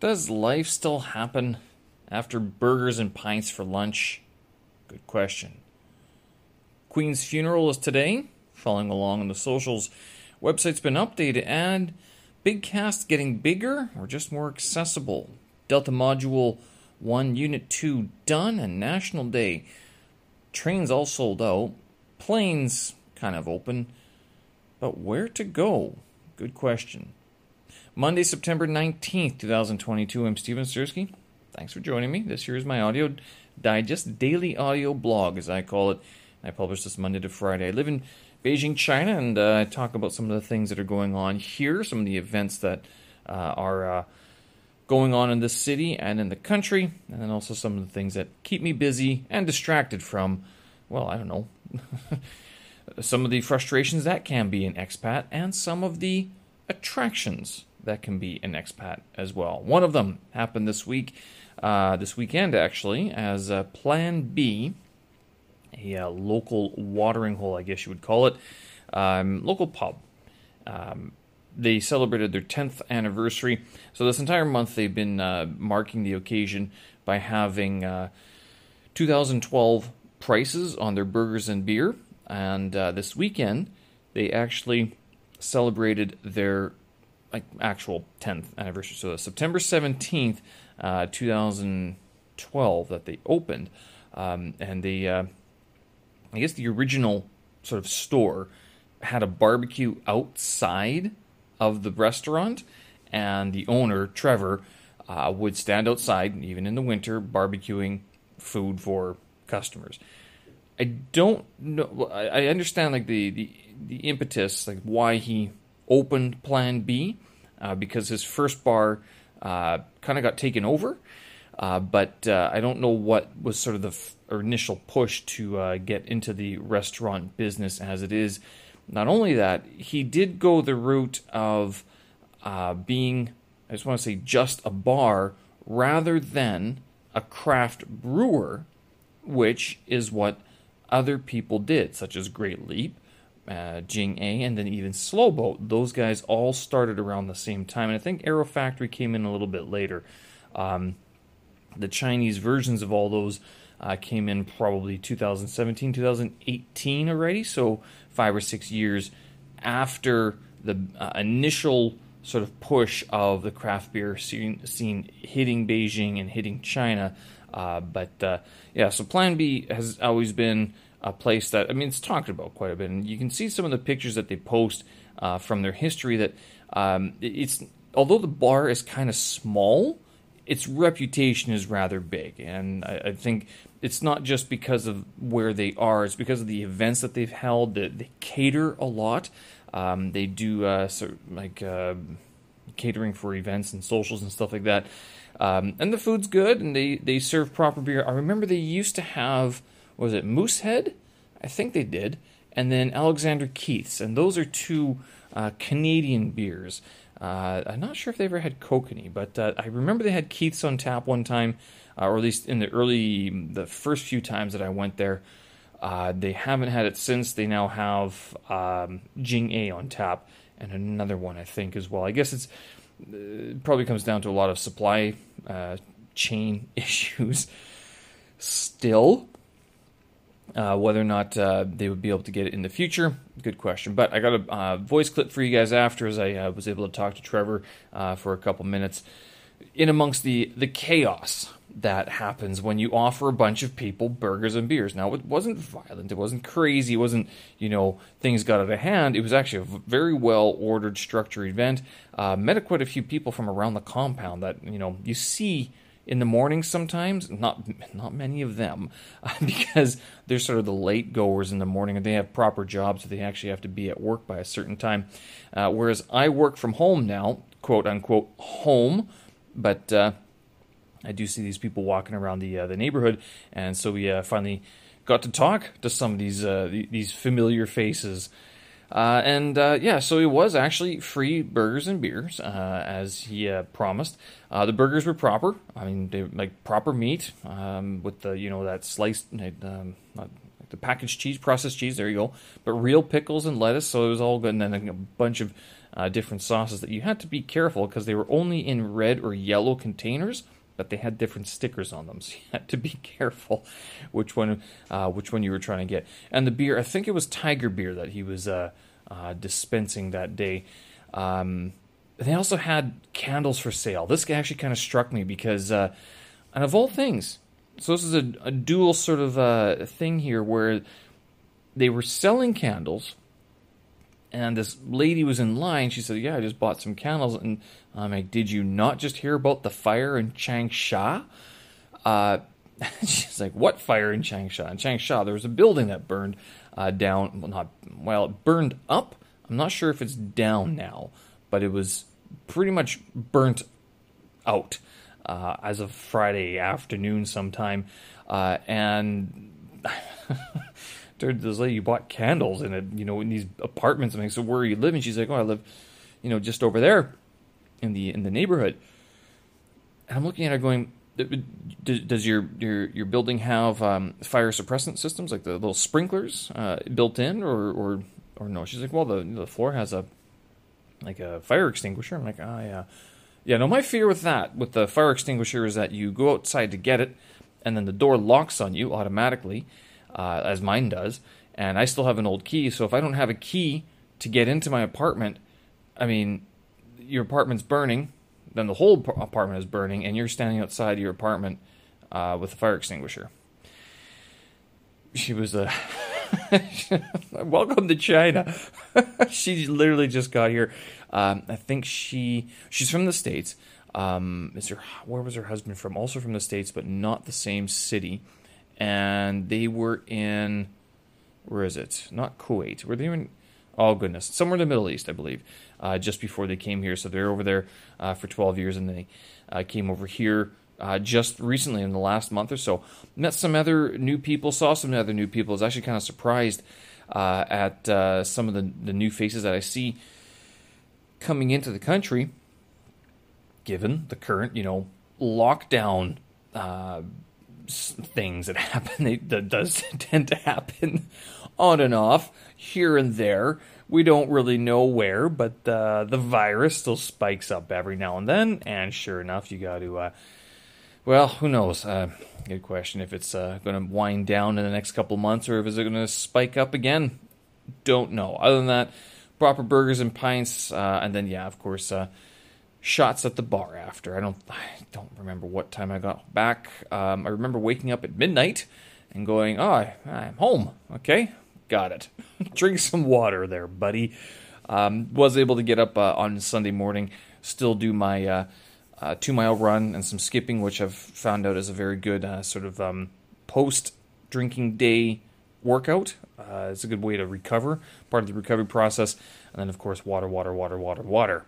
Does life still happen after burgers and pints for lunch? Good question. Queen's funeral is today. Following along on the socials, website's been updated and big cast getting bigger or just more accessible. Delta Module 1 Unit 2 done and National Day. Trains all sold out. Planes kind of open. But where to go? Good question. Monday, September 19th, 2022. I'm Steven Sternski. Thanks for joining me. This here is my audio digest, daily audio blog, as I call it. I publish this Monday to Friday. I live in Beijing, China, and uh, I talk about some of the things that are going on here, some of the events that uh, are uh, going on in the city and in the country, and then also some of the things that keep me busy and distracted from, well, I don't know, some of the frustrations that can be an expat, and some of the attractions that can be an expat as well. One of them happened this week, uh, this weekend actually, as uh, Plan B, a uh, local watering hole, I guess you would call it, um, local pub. Um, they celebrated their 10th anniversary. So, this entire month, they've been uh, marking the occasion by having uh, 2012 prices on their burgers and beer. And uh, this weekend, they actually celebrated their like actual 10th anniversary. So September 17th, uh, 2012, that they opened, um, and the uh, I guess the original sort of store had a barbecue outside of the restaurant, and the owner Trevor uh, would stand outside, even in the winter, barbecuing food for customers. I don't know. I understand like the, the the impetus, like why he opened Plan B uh, because his first bar uh, kind of got taken over. Uh, but uh, I don't know what was sort of the f- initial push to uh, get into the restaurant business as it is. Not only that, he did go the route of uh, being, I just want to say, just a bar rather than a craft brewer, which is what other people did, such as Great Leap, uh, Jing A, and then even Slowboat. Those guys all started around the same time, and I think Arrow Factory came in a little bit later. Um, the Chinese versions of all those uh, came in probably 2017, 2018 already, so five or six years after the uh, initial sort of push of the craft beer scene, scene hitting Beijing and hitting China. Uh, but uh, yeah, so Plan B has always been a place that I mean it's talked about quite a bit, and you can see some of the pictures that they post uh, from their history. That um, it's although the bar is kind of small, its reputation is rather big, and I, I, think it's not just because of where they are; it's because of the events that they've held. That they cater a lot. Um, they do uh, sort of like uh, catering for events and socials and stuff like that. Um, and the food's good, and they, they serve proper beer. I remember they used to have was it Moosehead? I think they did. And then Alexander Keith's. And those are two uh, Canadian beers. Uh, I'm not sure if they ever had Kokanee, but uh, I remember they had Keith's on tap one time, uh, or at least in the early, the first few times that I went there. Uh, they haven't had it since. They now have um, Jing A on tap, and another one I think as well. I guess it's it probably comes down to a lot of supply uh, chain issues still. Uh, whether or not uh, they would be able to get it in the future, good question. But I got a uh, voice clip for you guys after, as I uh, was able to talk to Trevor uh, for a couple minutes. In amongst the the chaos that happens when you offer a bunch of people burgers and beers. Now, it wasn't violent, it wasn't crazy, it wasn't you know things got out of hand. It was actually a very well ordered, structured event. Uh, met quite a few people from around the compound that you know you see in the morning sometimes not not many of them because they're sort of the late goers in the morning and they have proper jobs so they actually have to be at work by a certain time. Uh, whereas i work from home now quote unquote home but uh, i do see these people walking around the uh, the neighborhood and so we uh, finally got to talk to some of these uh, these familiar faces uh, and uh, yeah, so it was actually free burgers and beers, uh, as he uh, promised. Uh, the burgers were proper. I mean, they like proper meat um, with the you know that sliced, um, the packaged cheese, processed cheese. There you go. But real pickles and lettuce, so it was all good. And then a bunch of uh, different sauces that you had to be careful because they were only in red or yellow containers, but they had different stickers on them, so you had to be careful which one uh, which one you were trying to get. And the beer, I think it was Tiger beer that he was uh, uh, dispensing that day. Um, they also had candles for sale. This actually kind of struck me because, uh, and of all things, so this is a, a dual sort of uh, thing here where they were selling candles and this lady was in line. She said, "Yeah, I just bought some candles." And I'm like, "Did you not just hear about the fire in Changsha?" Uh, she's like, "What fire in Changsha?" In Changsha, there was a building that burned uh, down. Well, not well, it burned up. I'm not sure if it's down now, but it was pretty much burnt out uh, as of Friday afternoon sometime, uh, and. this lady, you bought candles in it, you know, in these apartments. I'm like, so where are you living? She's like, oh, I live, you know, just over there in the in the neighborhood. And I'm looking at her going, does your your your building have um, fire suppressant systems like the little sprinklers uh, built in, or or or no? She's like, well, the the floor has a like a fire extinguisher. I'm like, ah, oh, yeah, yeah. No, my fear with that with the fire extinguisher is that you go outside to get it, and then the door locks on you automatically uh, as mine does, and I still have an old key. So if I don't have a key to get into my apartment, I mean, your apartment's burning, then the whole apartment is burning, and you're standing outside your apartment uh, with a fire extinguisher. She was a. Welcome to China. she literally just got here. Um, I think she she's from the states. Um, is her where was her husband from? Also from the states, but not the same city and they were in where is it? Not Kuwait. Were they in? Oh goodness, somewhere in the Middle East, I believe. Uh, just before they came here, so they're over there uh, for 12 years, and they uh, came over here uh, just recently in the last month or so. Met some other new people, saw some other new people. I was actually kind of surprised uh, at uh, some of the, the new faces that I see coming into the country, given the current, you know, lockdown things that happen. They, that does tend to happen on and off here and there. We don't really know where, but uh, the virus still spikes up every now and then. And sure enough, you got to. Uh, well, who knows? Uh, good question. If it's uh, going to wind down in the next couple months, or if it's going to spike up again, don't know. Other than that, proper burgers and pints, uh, and then yeah, of course uh, shots at the bar after. I don't I don't remember what time I got back. Um, I remember waking up at midnight and going, "Oh, I'm home." Okay, got it. Drink some water there, buddy. Um, was able to get up uh, on Sunday morning, still do my uh, uh, two mile run and some skipping, which I've found out is a very good uh, sort of um, post drinking day workout. Uh, it's a good way to recover, part of the recovery process. And then, of course, water, water, water, water, water.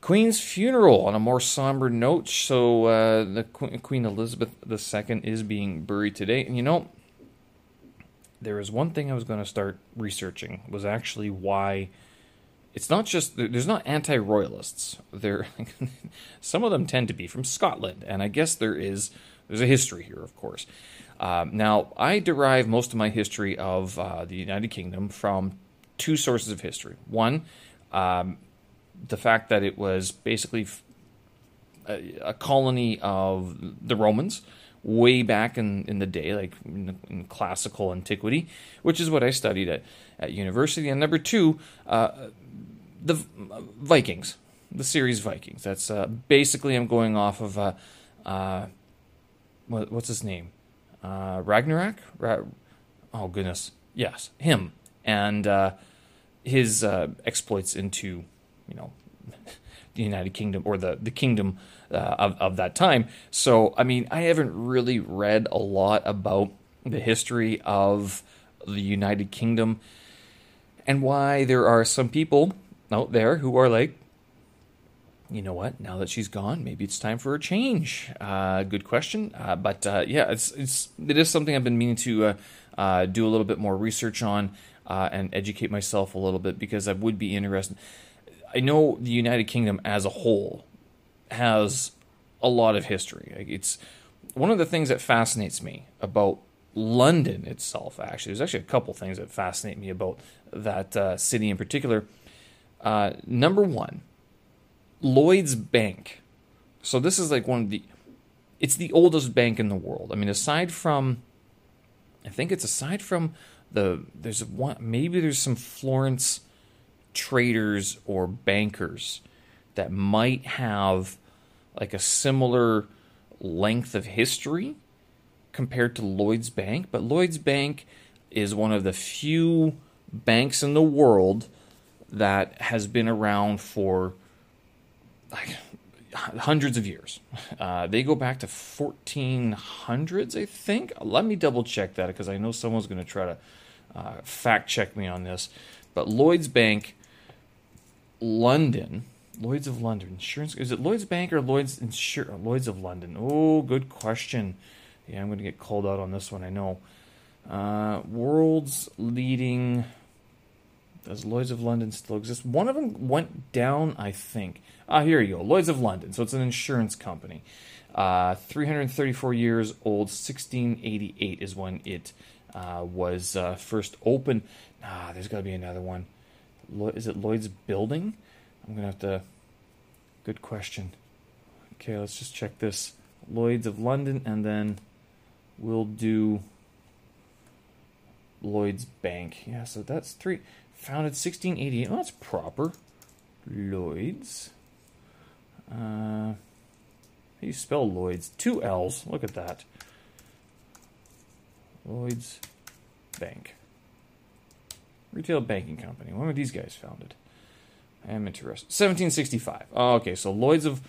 Queen's funeral on a more somber note. So uh, the Queen Elizabeth II is being buried today, and you know, there is one thing I was going to start researching was actually why it's not just there's not anti-royalists. There, some of them tend to be from Scotland, and I guess there is there's a history here, of course. Um, now, I derive most of my history of uh, the United Kingdom from two sources of history. One, um, the fact that it was basically a, a colony of the Romans way back in, in the day, like in, in, classical antiquity, which is what I studied at, at university. And number two, uh, the Vikings, the series Vikings. That's uh, basically I'm going off of uh, uh what, what's his name, uh, Ragnarok. Ra- oh goodness, yes, him and uh, his exploits into you know, the United Kingdom or the the kingdom uh, of of that time. So I mean, I haven't really read a lot about the history of the United Kingdom and why there are some people out there who are like, you know what? Now that she's gone, maybe it's time for a change. Uh, good question, uh, but uh, yeah, it's it's it is something I've been meaning to uh, uh, do a little bit more research on uh, and educate myself a little bit because I would be interested. I know the United Kingdom as a whole has a lot of history. It's one of the things that fascinates me about London itself. Actually, there's actually a couple things that fascinate me about that uh, city in particular. Uh, number one, Lloyd's Bank. So this is like one of the. It's the oldest bank in the world. I mean, aside from, I think it's aside from the there's one maybe there's some Florence traders or bankers that might have like a similar length of history compared to Lloyd's Bank, but Lloyd's Bank is one of the few banks in the world that has been around for like hundreds of years. Uh, they go back to 1400s, I think. Let me double check that because I know someone's going to try to uh, fact check me on this. But Lloyd's Bank, London, Lloyd's of London insurance. Is it Lloyd's Bank or Lloyd's Insur- Lloyd's of London? Oh, good question. Yeah, I'm going to get called out on this one. I know. Uh, world's leading. Does Lloyd's of London still exist? One of them went down, I think. Ah, here you go. Lloyd's of London. So it's an insurance company. Uh, 334 years old. 1688 is when it uh, was uh, first opened. Ah, there's got to be another one. Is it Lloyd's Building? I'm gonna have to. Good question. Okay, let's just check this. Lloyd's of London, and then we'll do Lloyd's Bank. Yeah, so that's three. Founded 1688. Oh, that's proper. Lloyd's. Uh, how do you spell Lloyd's? Two L's. Look at that. Lloyd's Bank. Retail banking company. When were these guys founded? I am interested. 1765. Oh, okay, so Lloyd's of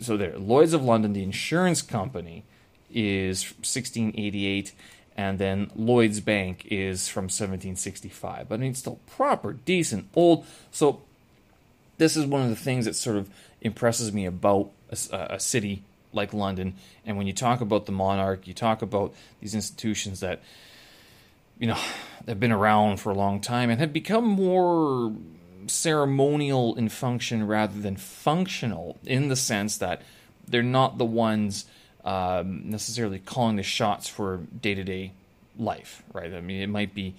so there, Lloyd's of London, the insurance company, is 1688, and then Lloyd's Bank is from 1765. But I mean, it's still proper, decent, old. So this is one of the things that sort of impresses me about a, a city like London. And when you talk about the monarch, you talk about these institutions that you know have been around for a long time and have become more ceremonial in function rather than functional in the sense that they're not the ones um, necessarily calling the shots for day to day life, right? I mean, it might be.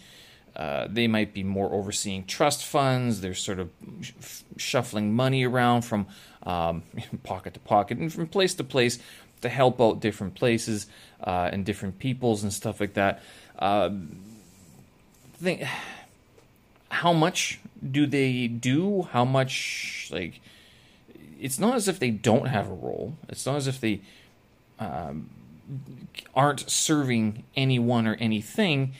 Uh, they might be more overseeing trust funds. They're sort of sh- shuffling money around from um, pocket to pocket and from place to place to help out different places uh, and different peoples and stuff like that. Uh, think how much do they do? How much like it's not as if they don't have a role. It's not as if they um, aren't serving anyone or anything.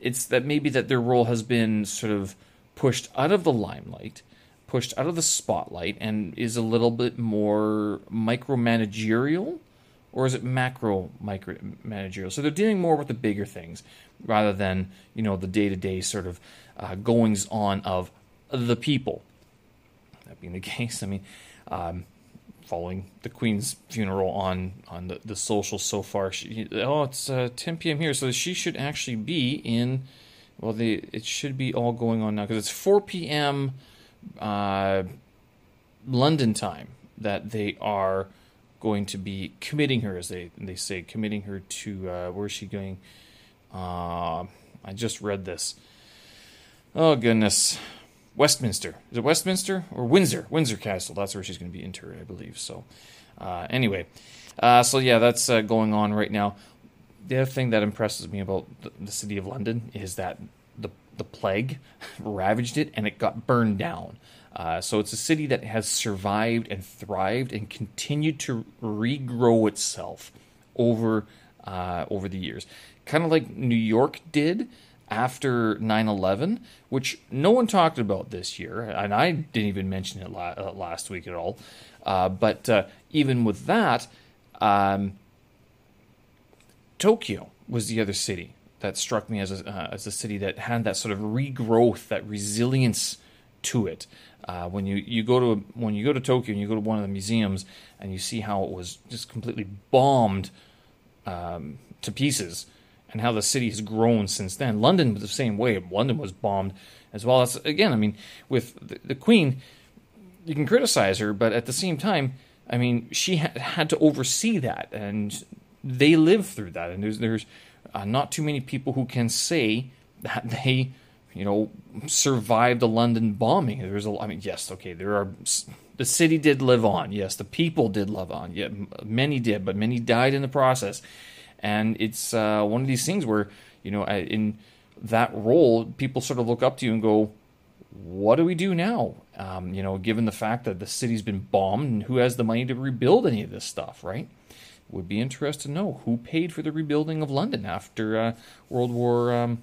It's that maybe that their role has been sort of pushed out of the limelight, pushed out of the spotlight, and is a little bit more micromanagerial, or is it macro micro managerial? So they're dealing more with the bigger things rather than you know the day to day sort of uh, goings on of the people. That being the case, I mean, um, following the Queen's funeral on on the, the social so far, she, oh, it's uh, 10 p.m. here, so she should actually be in. Well, they it should be all going on now because it's 4 p.m. Uh, London time that they are going to be committing her, as they they say, committing her to uh, where is she going? Uh, I just read this. Oh goodness, Westminster. Is it Westminster or Windsor? Windsor Castle. That's where she's going to be interred, I believe. So, uh, anyway, uh, so yeah, that's uh, going on right now. The other thing that impresses me about the, city of London is that the the plague ravaged it and it got burned down. Uh, so it's a city that has survived and thrived and continued to regrow itself over uh, over the years, kind of like New York did after 9/11, which no one talked about this year, and I didn't even mention it la- uh, last week at all. Uh, but uh, even with that, um, Tokyo was the other city that struck me as a, uh, as a city that had that sort of regrowth, that resilience to it. Uh, when you, you go to when you go to Tokyo and you go to one of the museums and you see how it was just completely bombed um, to pieces, and how the city has grown since then. London was the same way. London was bombed as well. As again, I mean, with the, the Queen, you can criticize her, but at the same time, I mean, she ha- had to oversee that, and they lived through that. And there's there's uh, not too many people who can say that they you know, survived the London bombing. There was a, I mean, yes, okay, there are, the city did live on. Yes, the people did live on. Yeah, many did, but many died in the process. And it's uh, one of these things where, you know, in that role, people sort of look up to you and go, what do we do now? Um, you know, given the fact that the city's been bombed and who has the money to rebuild any of this stuff, right? Would be interested to know who paid for the rebuilding of London after uh, World War um,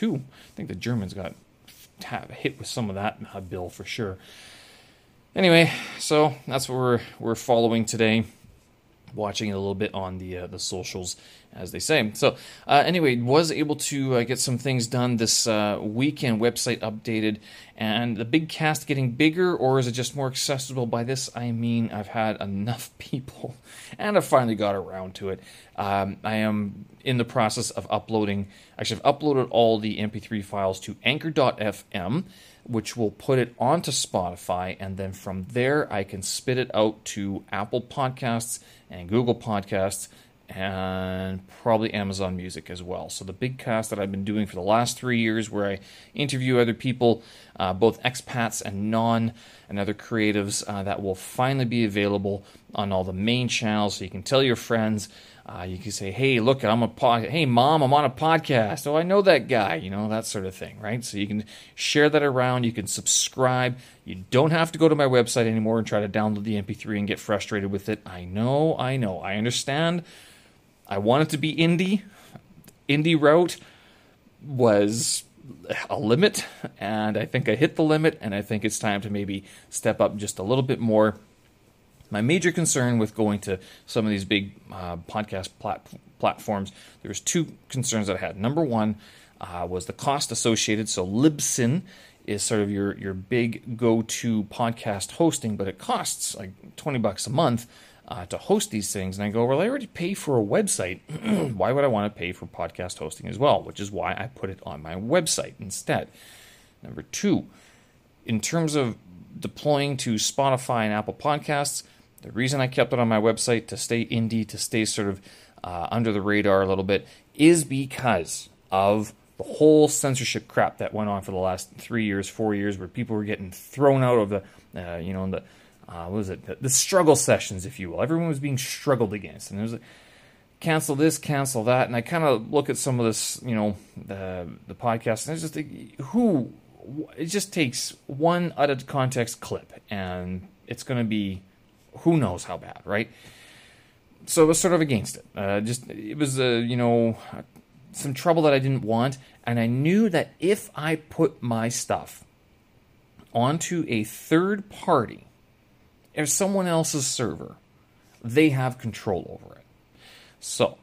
II. I think the Germans got hit with some of that uh, bill for sure. Anyway, so that's what we're we're following today watching a little bit on the uh, the socials, as they say. So uh, anyway, was able to uh, get some things done this uh, weekend. Website updated, and the big cast getting bigger, or is it just more accessible? By this I mean I've had enough people, and I finally got around to it. Um, I am in the process of uploading. Actually, I've uploaded all the MP3 files to Anchor.fm which will put it onto Spotify, and then from there I can spit it out to Apple Podcasts and Google Podcasts and probably Amazon Music as well. So the big cast that I've been doing for the last three years, where I interview other people, uh, both expats and non, and other creatives, uh, that will finally be available on all the main channels, so you can tell your friends. Uh, you can say, "Hey, look, I'm a pod. Hey, mom, I'm on a podcast. Oh, I know that guy. You know that sort of thing, right?" So you can share that around. You can subscribe. You don't have to go to my website anymore and try to download the MP3 and get frustrated with it. I know, I know, I understand. I want it to be indie. Indie route was a limit, and I think I hit the limit, and I think it's time to maybe step up just a little bit more my major concern with going to some of these big uh, podcast plat- platforms, there was two concerns that I had. Number one uh, was the cost associated. So Libsyn is sort of your your big go-to podcast hosting, but it costs like twenty bucks a month. Uh, to host these things. And I go, well, I already pay for a website. why would I want to pay for podcast hosting as well? Which is why I put it on my website instead. Number two, in terms of deploying to Spotify and Apple Podcasts, the reason I kept it on my website to stay indie, to stay sort of uh, under the radar a little bit, is because of the whole censorship crap that went on for the last three years, four years, where people were getting thrown out of the, uh, you know, the uh, what was it, the, the, struggle sessions, if you will. Everyone was being struggled against, and it was like, cancel this, cancel that, and I kind of look at some of this, you know, the the podcast, and I just think, who? It just takes one out of context clip, and it's going to be who knows how bad, right? So I was sort of against it. Uh, just it was uh, you know some trouble that I didn't want, and I knew that if I put my stuff onto a third party, or someone else's server, they have control over it. So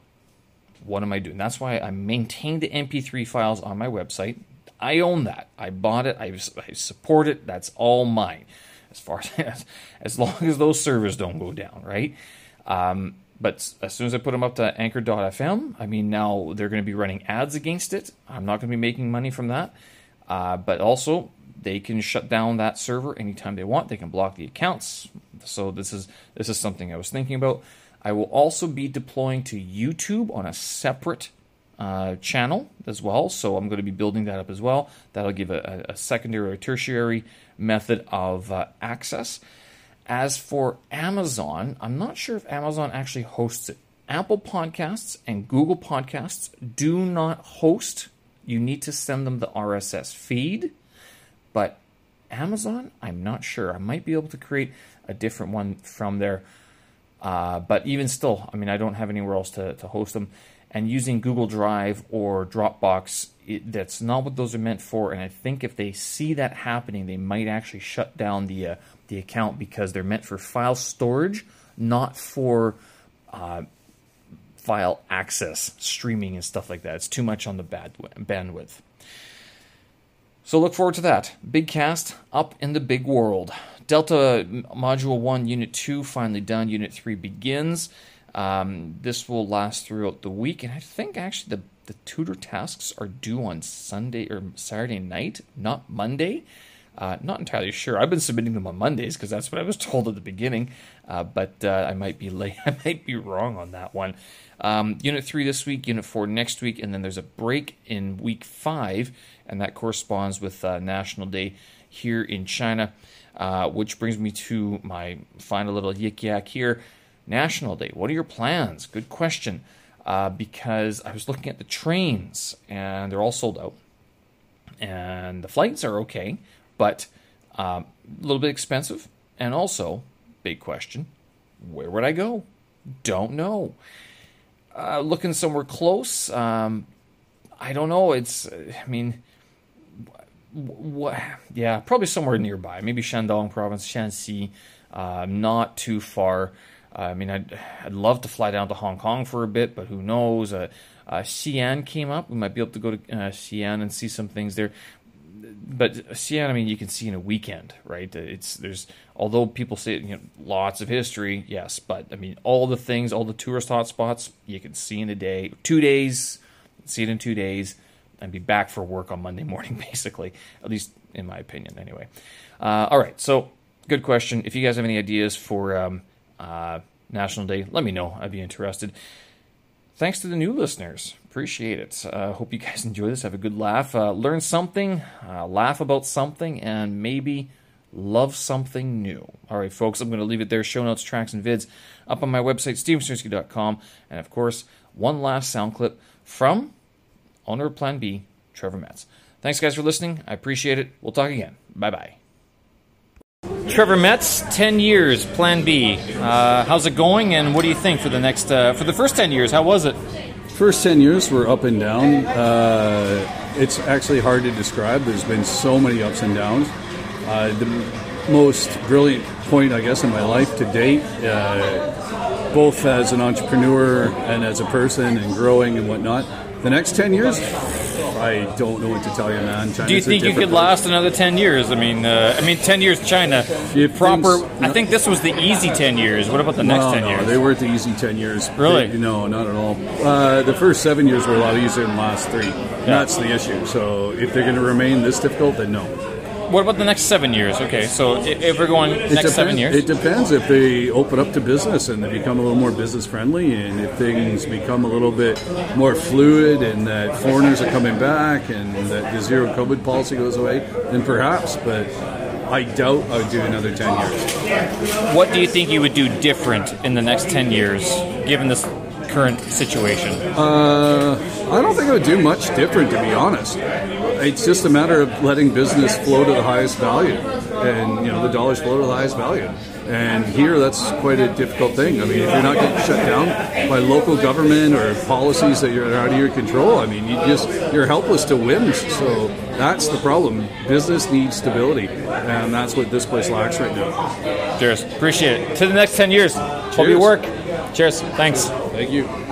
what am I doing? That's why I maintain the MP3 files on my website. I own that. I bought it. I, I support it. That's all mine as far as as long as those servers don't go down, right? Um, but as soon as I put them up to Anchor.fm, I mean now they're going to be running ads against it. I'm not going to be making money from that, uh, but also they can shut down that server anytime they want. They can block the accounts. So this is this is something I was thinking about. I will also be deploying to YouTube on a separate uh, channel as well. So I'm going to be building that up as well. That'll give a, a secondary or tertiary method of uh, access. As for Amazon, I'm not sure if Amazon actually hosts it. Apple Podcasts and Google Podcasts do not host. You need to send them the RSS feed. But Amazon, I'm not sure. I might be able to create a different one from there. Uh, but even still, I mean, I don't have anywhere else to, to host them and using Google Drive or Dropbox, it, that's not what those are meant for. And I think if they see that happening, they might actually shut down the uh, the account because they're meant for file storage, not for uh, file access, streaming, and stuff like that. It's too much on the bad bandwidth. So look forward to that. Big cast up in the big world. Delta Module 1, Unit 2 finally done. Unit 3 begins. Um, this will last throughout the week, and I think actually the the tutor tasks are due on Sunday or Saturday night, not Monday. Uh, not entirely sure. I've been submitting them on Mondays because that's what I was told at the beginning, uh, but uh, I might be late. I might be wrong on that one. Um, unit three this week, unit four next week, and then there's a break in week five, and that corresponds with uh, National Day here in China. Uh, which brings me to my final little yik yak here. National Day. What are your plans? Good question. Uh, because I was looking at the trains and they're all sold out, and the flights are okay, but um, a little bit expensive. And also, big question: Where would I go? Don't know. Uh, looking somewhere close. Um, I don't know. It's. I mean what, yeah, probably somewhere nearby, maybe Shandong province, Shanxi, uh, not too far. Uh, I mean, I'd, I'd love to fly down to Hong Kong for a bit, but who knows? Uh, uh, Xi'an came up. We might be able to go to uh, Xi'an and see some things there. But Xi'an, I mean, you can see in a weekend, right? It's there's although people say you know lots of history, yes, but I mean all the things, all the tourist hotspots, you can see in a day, two days, see it in two days and be back for work on Monday morning, basically, at least in my opinion, anyway. Uh, all right, so good question. If you guys have any ideas for um, uh, National Day, let me know. I'd be interested. Thanks to the new listeners. Appreciate it. Uh, hope you guys enjoy this. Have a good laugh. Uh, learn something, uh, laugh about something, and maybe love something new. All right, folks, I'm going to leave it there. Show notes, tracks, and vids up on my website, stevensternski.com. And of course, one last sound clip from owner of Plan B, Trevor Metz. Thanks, guys, for listening. I appreciate it. We'll talk again. Bye bye. Trevor Metz, 10 years, Plan B. Uh, how's it going, and what do you think for the next, uh, for the first 10 years? How was it? First 10 years were up and down. Uh, it's actually hard to describe. There's been so many ups and downs. Uh, the most brilliant point, I guess, in my life to date, uh, both as an entrepreneur and as a person and growing and whatnot, the next 10 years, I don't know what to tell you, man. China's Do you think you could last another 10 years? I mean, uh, I mean, 10 years China. If proper. things- I think this was the easy 10 years. What about the next no, 10 no, years? they weren't the easy 10 years. Really? They- no, not at all. Uh, the first seven years were a lot easier than the last three. That's the issue. So if they're going to remain this difficult, then no. What about the next seven years? Okay, so if we're going next depends, seven years. It depends if they open up to business and they become a little more business friendly, and if things become a little bit more fluid, and that foreigners are coming back, and that the zero COVID policy goes away, then perhaps. But I doubt I would do another ten years. what do you think you would do different in the next 10 years, given this current situation? Uh, I don't think I would do much different, to be honest. It's just a matter of letting business flow to the highest value, and you know the dollars flow to the highest value. And here, that's quite a difficult thing. I mean, if you're not getting shut down by local government or policies that are out of your control, I mean, you just you're helpless to whims. So that's the problem. Business needs stability, and that's what this place lacks right now. Cheers. Appreciate it. To the next 10 years. Hope you work. Cheers. Thanks. Thank you.